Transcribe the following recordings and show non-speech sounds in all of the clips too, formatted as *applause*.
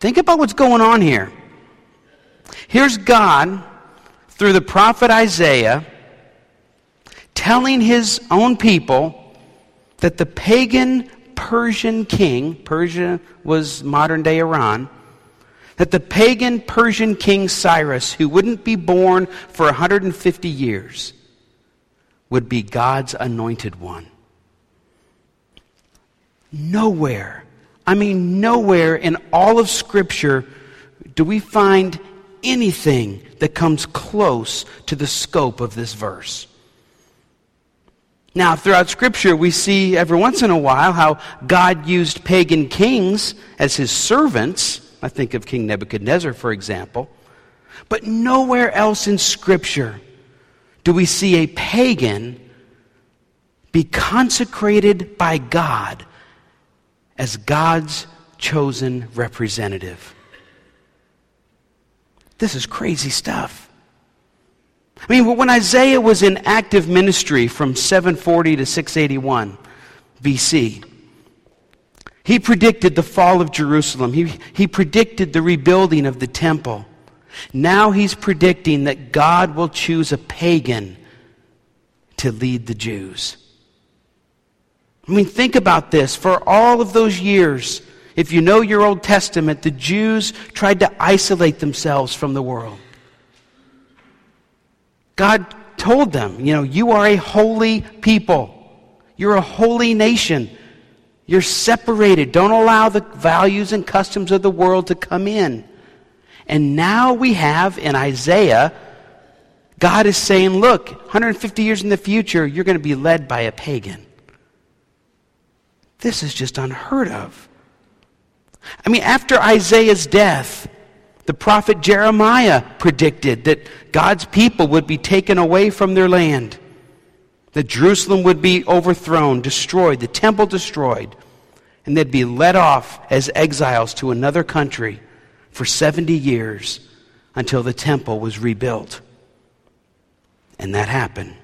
Think about what's going on here. Here's God, through the prophet Isaiah, telling his own people that the pagan Persian king, Persia was modern day Iran, that the pagan Persian king Cyrus, who wouldn't be born for 150 years, would be God's anointed one. Nowhere, I mean, nowhere in all of Scripture do we find anything that comes close to the scope of this verse. Now, throughout Scripture, we see every once in a while how God used pagan kings as his servants. I think of King Nebuchadnezzar, for example. But nowhere else in Scripture do we see a pagan be consecrated by God as God's chosen representative. This is crazy stuff. I mean, when Isaiah was in active ministry from 740 to 681 BC, he predicted the fall of Jerusalem. He, he predicted the rebuilding of the temple. Now he's predicting that God will choose a pagan to lead the Jews. I mean, think about this. For all of those years, if you know your Old Testament, the Jews tried to isolate themselves from the world. God told them, you know, you are a holy people. You're a holy nation. You're separated. Don't allow the values and customs of the world to come in. And now we have in Isaiah, God is saying, look, 150 years in the future, you're going to be led by a pagan. This is just unheard of. I mean, after Isaiah's death, the prophet Jeremiah predicted that God's people would be taken away from their land, that Jerusalem would be overthrown, destroyed, the temple destroyed, and they'd be led off as exiles to another country for 70 years until the temple was rebuilt. And that happened.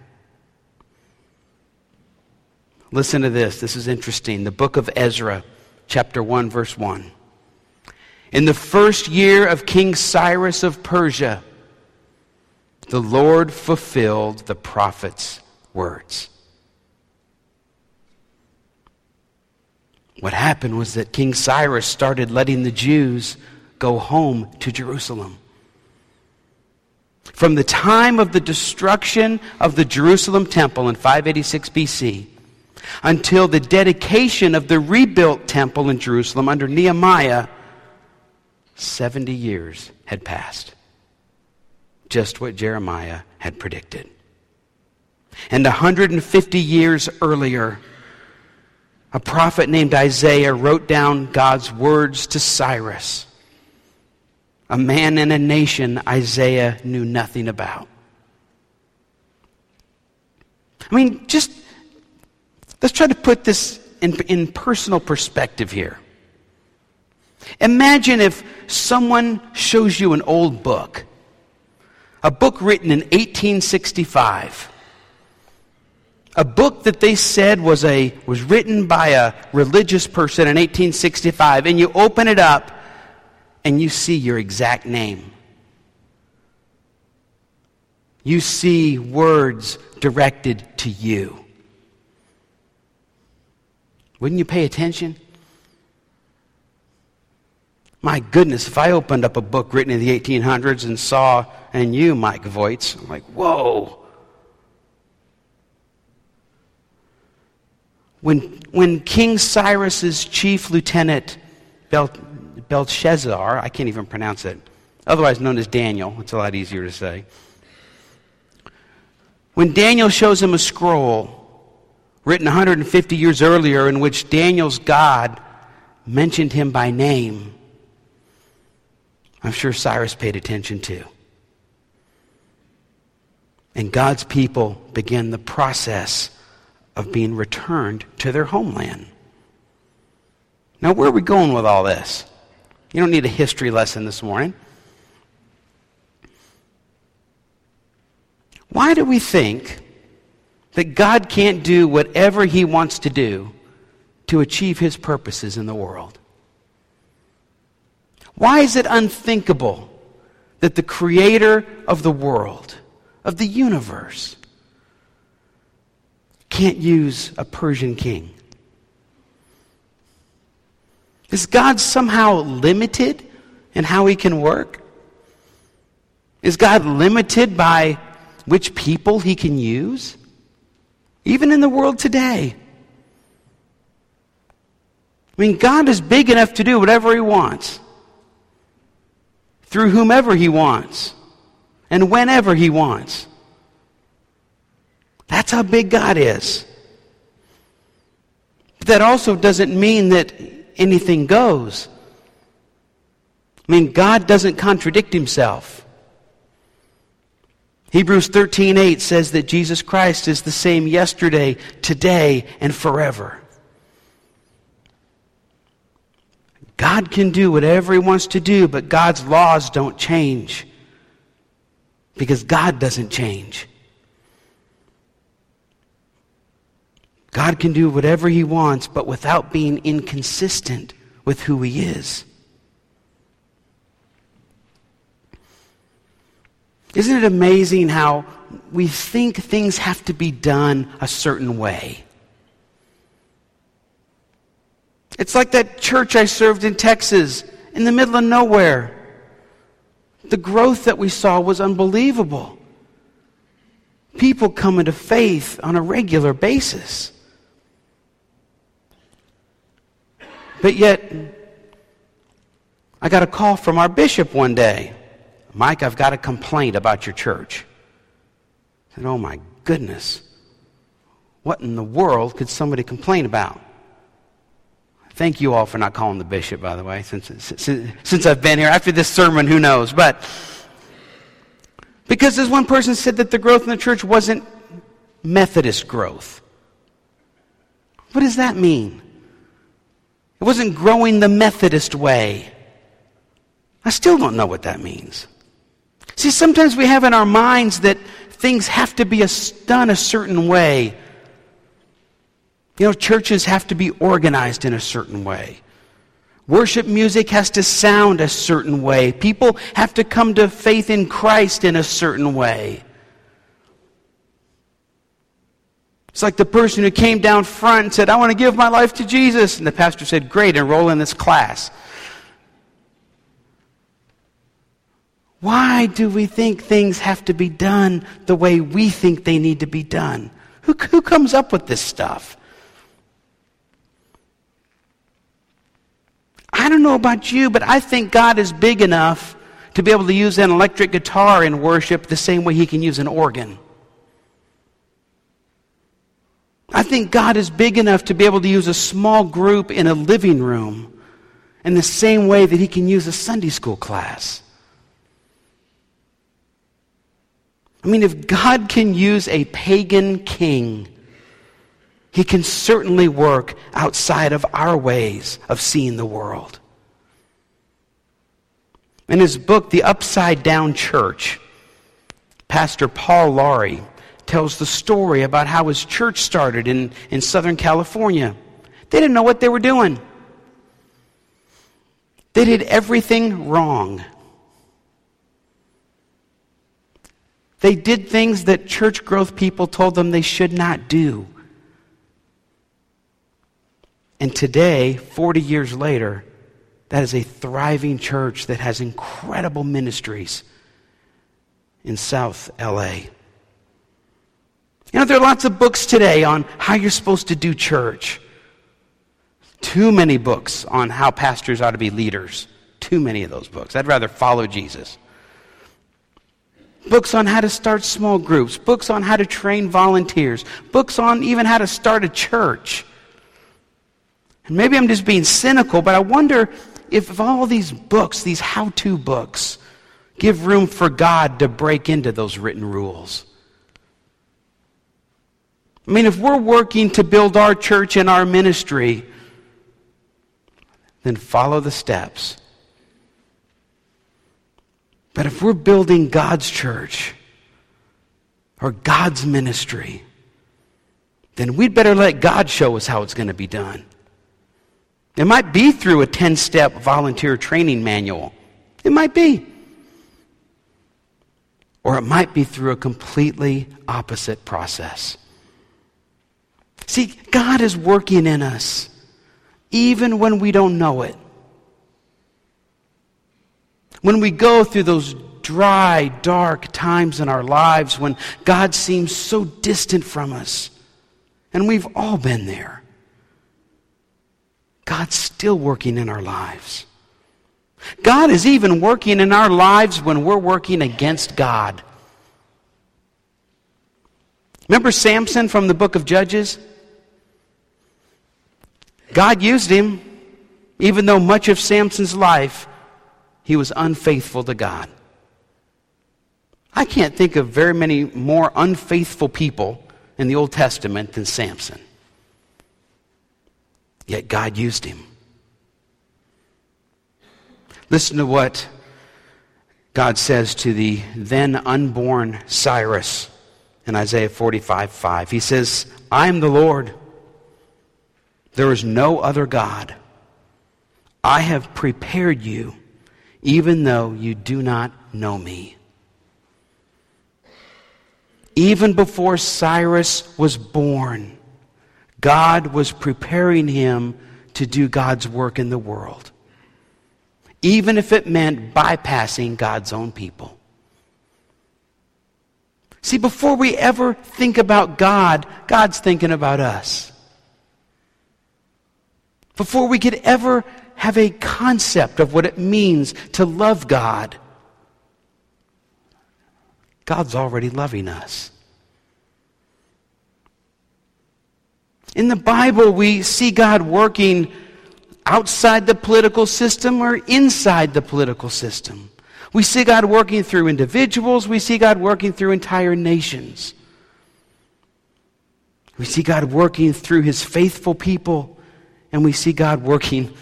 Listen to this. This is interesting. The book of Ezra, chapter 1, verse 1. In the first year of King Cyrus of Persia, the Lord fulfilled the prophet's words. What happened was that King Cyrus started letting the Jews go home to Jerusalem. From the time of the destruction of the Jerusalem temple in 586 BC until the dedication of the rebuilt temple in Jerusalem under Nehemiah 70 years had passed. Just what Jeremiah had predicted. And 150 years earlier, a prophet named Isaiah wrote down God's words to Cyrus, a man in a nation Isaiah knew nothing about. I mean, just let's try to put this in, in personal perspective here. Imagine if someone shows you an old book, a book written in 1865. A book that they said was, a, was written by a religious person in 1865, and you open it up and you see your exact name. You see words directed to you. Wouldn't you pay attention? My goodness, if I opened up a book written in the 1800s and saw, and you, Mike Voits, I'm like, whoa. When, when King Cyrus's chief lieutenant, Bel, Belshazzar, I can't even pronounce it, otherwise known as Daniel, it's a lot easier to say. When Daniel shows him a scroll written 150 years earlier in which Daniel's God mentioned him by name, I'm sure Cyrus paid attention too. And God's people began the process of being returned to their homeland. Now, where are we going with all this? You don't need a history lesson this morning. Why do we think that God can't do whatever He wants to do to achieve His purposes in the world? Why is it unthinkable that the creator of the world, of the universe, can't use a Persian king? Is God somehow limited in how he can work? Is God limited by which people he can use? Even in the world today. I mean, God is big enough to do whatever he wants through whomever he wants and whenever he wants. That's how big God is. But that also doesn't mean that anything goes. I mean, God doesn't contradict himself. Hebrews 13:8 says that Jesus Christ is the same yesterday, today, and forever. God can do whatever he wants to do, but God's laws don't change. Because God doesn't change. God can do whatever he wants, but without being inconsistent with who he is. Isn't it amazing how we think things have to be done a certain way? It's like that church I served in Texas, in the middle of nowhere. The growth that we saw was unbelievable. People coming to faith on a regular basis. But yet, I got a call from our bishop one day. Mike, I've got a complaint about your church. I said, Oh my goodness. What in the world could somebody complain about? Thank you all for not calling the bishop, by the way, since, since, since I've been here. After this sermon, who knows? But because this one person said that the growth in the church wasn't Methodist growth. What does that mean? It wasn't growing the Methodist way. I still don't know what that means. See, sometimes we have in our minds that things have to be a, done a certain way. You know, churches have to be organized in a certain way. Worship music has to sound a certain way. People have to come to faith in Christ in a certain way. It's like the person who came down front and said, I want to give my life to Jesus. And the pastor said, Great, enroll in this class. Why do we think things have to be done the way we think they need to be done? Who, who comes up with this stuff? I don't know about you, but I think God is big enough to be able to use an electric guitar in worship the same way he can use an organ. I think God is big enough to be able to use a small group in a living room in the same way that he can use a Sunday school class. I mean, if God can use a pagan king he can certainly work outside of our ways of seeing the world. In his book, The Upside Down Church, Pastor Paul Lawrie tells the story about how his church started in, in Southern California. They didn't know what they were doing, they did everything wrong. They did things that church growth people told them they should not do. And today, 40 years later, that is a thriving church that has incredible ministries in South LA. You know, there are lots of books today on how you're supposed to do church. Too many books on how pastors ought to be leaders. Too many of those books. I'd rather follow Jesus. Books on how to start small groups, books on how to train volunteers, books on even how to start a church. And maybe I'm just being cynical, but I wonder if, all these books, these how to books, give room for God to break into those written rules. I mean, if we're working to build our church and our ministry, then follow the steps. But if we're building God's church or God's ministry, then we'd better let God show us how it's going to be done. It might be through a 10 step volunteer training manual. It might be. Or it might be through a completely opposite process. See, God is working in us, even when we don't know it. When we go through those dry, dark times in our lives when God seems so distant from us, and we've all been there, God's still working in our lives. God is even working in our lives when we're working against God. Remember Samson from the book of Judges? God used him, even though much of Samson's life he was unfaithful to God. I can't think of very many more unfaithful people in the Old Testament than Samson. Yet God used him. Listen to what God says to the then unborn Cyrus in Isaiah 45 5. He says, I am the Lord. There is no other God. I have prepared you, even though you do not know me. Even before Cyrus was born, God was preparing him to do God's work in the world even if it meant bypassing God's own people. See, before we ever think about God, God's thinking about us. Before we could ever have a concept of what it means to love God, God's already loving us. In the Bible, we see God working outside the political system or inside the political system. We see God working through individuals, we see God working through entire nations. We see God working through his faithful people, and we see God working,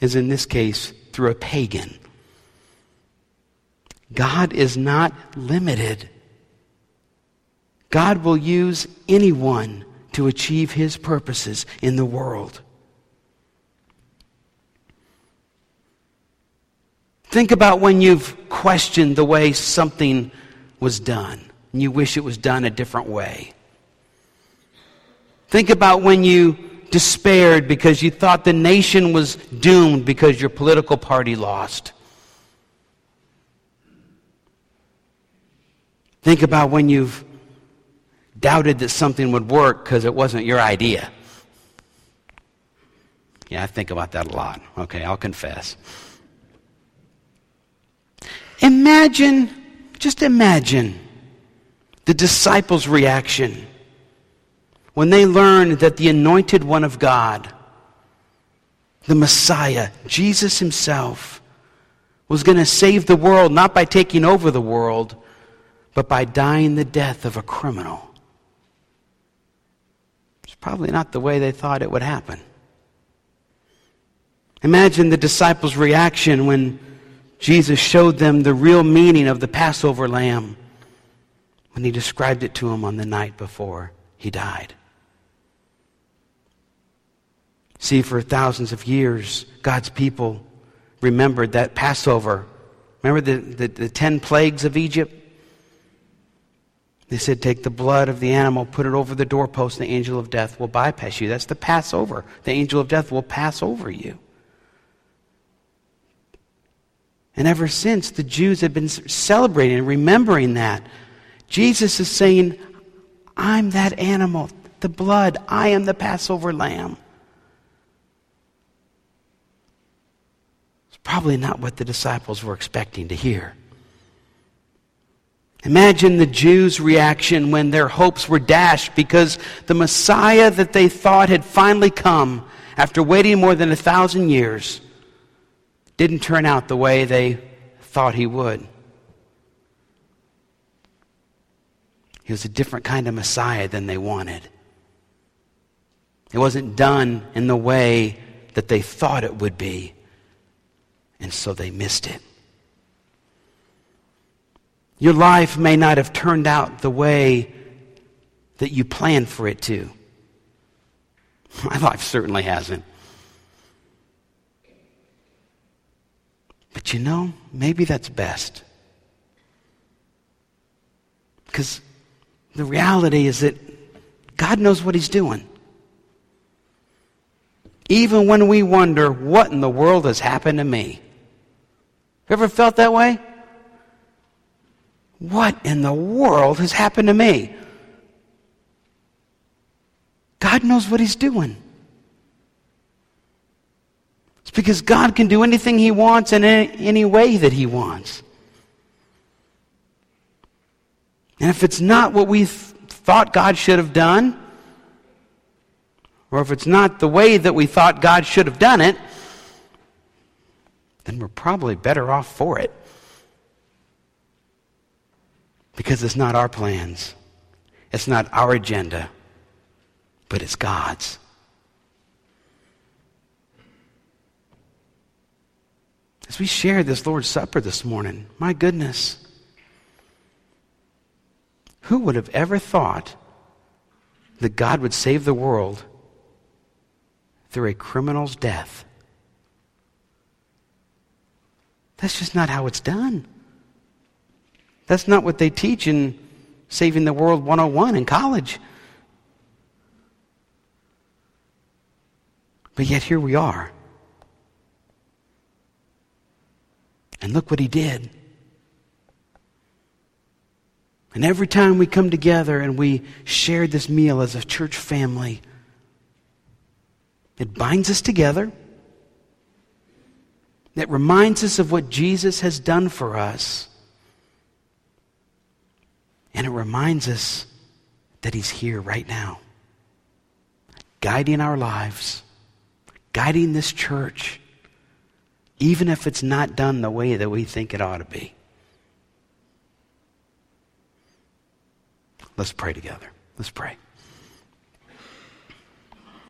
as in this case, through a pagan. God is not limited. God will use anyone to achieve his purposes in the world. Think about when you've questioned the way something was done and you wish it was done a different way. Think about when you despaired because you thought the nation was doomed because your political party lost. Think about when you've doubted that something would work because it wasn't your idea. Yeah, I think about that a lot. Okay, I'll confess. Imagine, just imagine the disciples' reaction when they learned that the anointed one of God, the Messiah, Jesus himself, was going to save the world not by taking over the world, but by dying the death of a criminal. It's probably not the way they thought it would happen. Imagine the disciples' reaction when Jesus showed them the real meaning of the Passover lamb when he described it to them on the night before he died. See, for thousands of years, God's people remembered that Passover. Remember the, the, the, ten plagues of Egypt? They said, Take the blood of the animal, put it over the doorpost, and the angel of death will bypass you. That's the Passover. The angel of death will pass over you. And ever since, the Jews have been celebrating and remembering that. Jesus is saying, I'm that animal, the blood. I am the Passover lamb. Probably not what the disciples were expecting to hear. Imagine the Jews' reaction when their hopes were dashed because the Messiah that they thought had finally come after waiting more than a thousand years didn't turn out the way they thought he would. He was a different kind of Messiah than they wanted. It wasn't done in the way that they thought it would be, and so they missed it. Your life may not have turned out the way that you planned for it to. *laughs* My life certainly hasn't. But you know, maybe that's best. Because the reality is that God knows what He's doing. Even when we wonder, what in the world has happened to me? Ever felt that way? What in the world has happened to me? God knows what He's doing. It's because God can do anything He wants in any, any way that He wants. And if it's not what we th- thought God should have done, or if it's not the way that we thought God should have done it, then we're probably better off for it. Because it's not our plans, it's not our agenda, but it's God's. As we share this Lord's Supper this morning, my goodness, who would have ever thought that God would save the world through a criminal's death? That's just not how it's done. That's not what they teach in Saving the World 101 in college. But yet here we are. And look what he did. And every time we come together and we share this meal as a church family, it binds us together. It reminds us of what Jesus has done for us. And it reminds us that He's here right now, guiding our lives, guiding this church, even if it's not done the way that we think it ought to be. Let's pray together. Let's pray.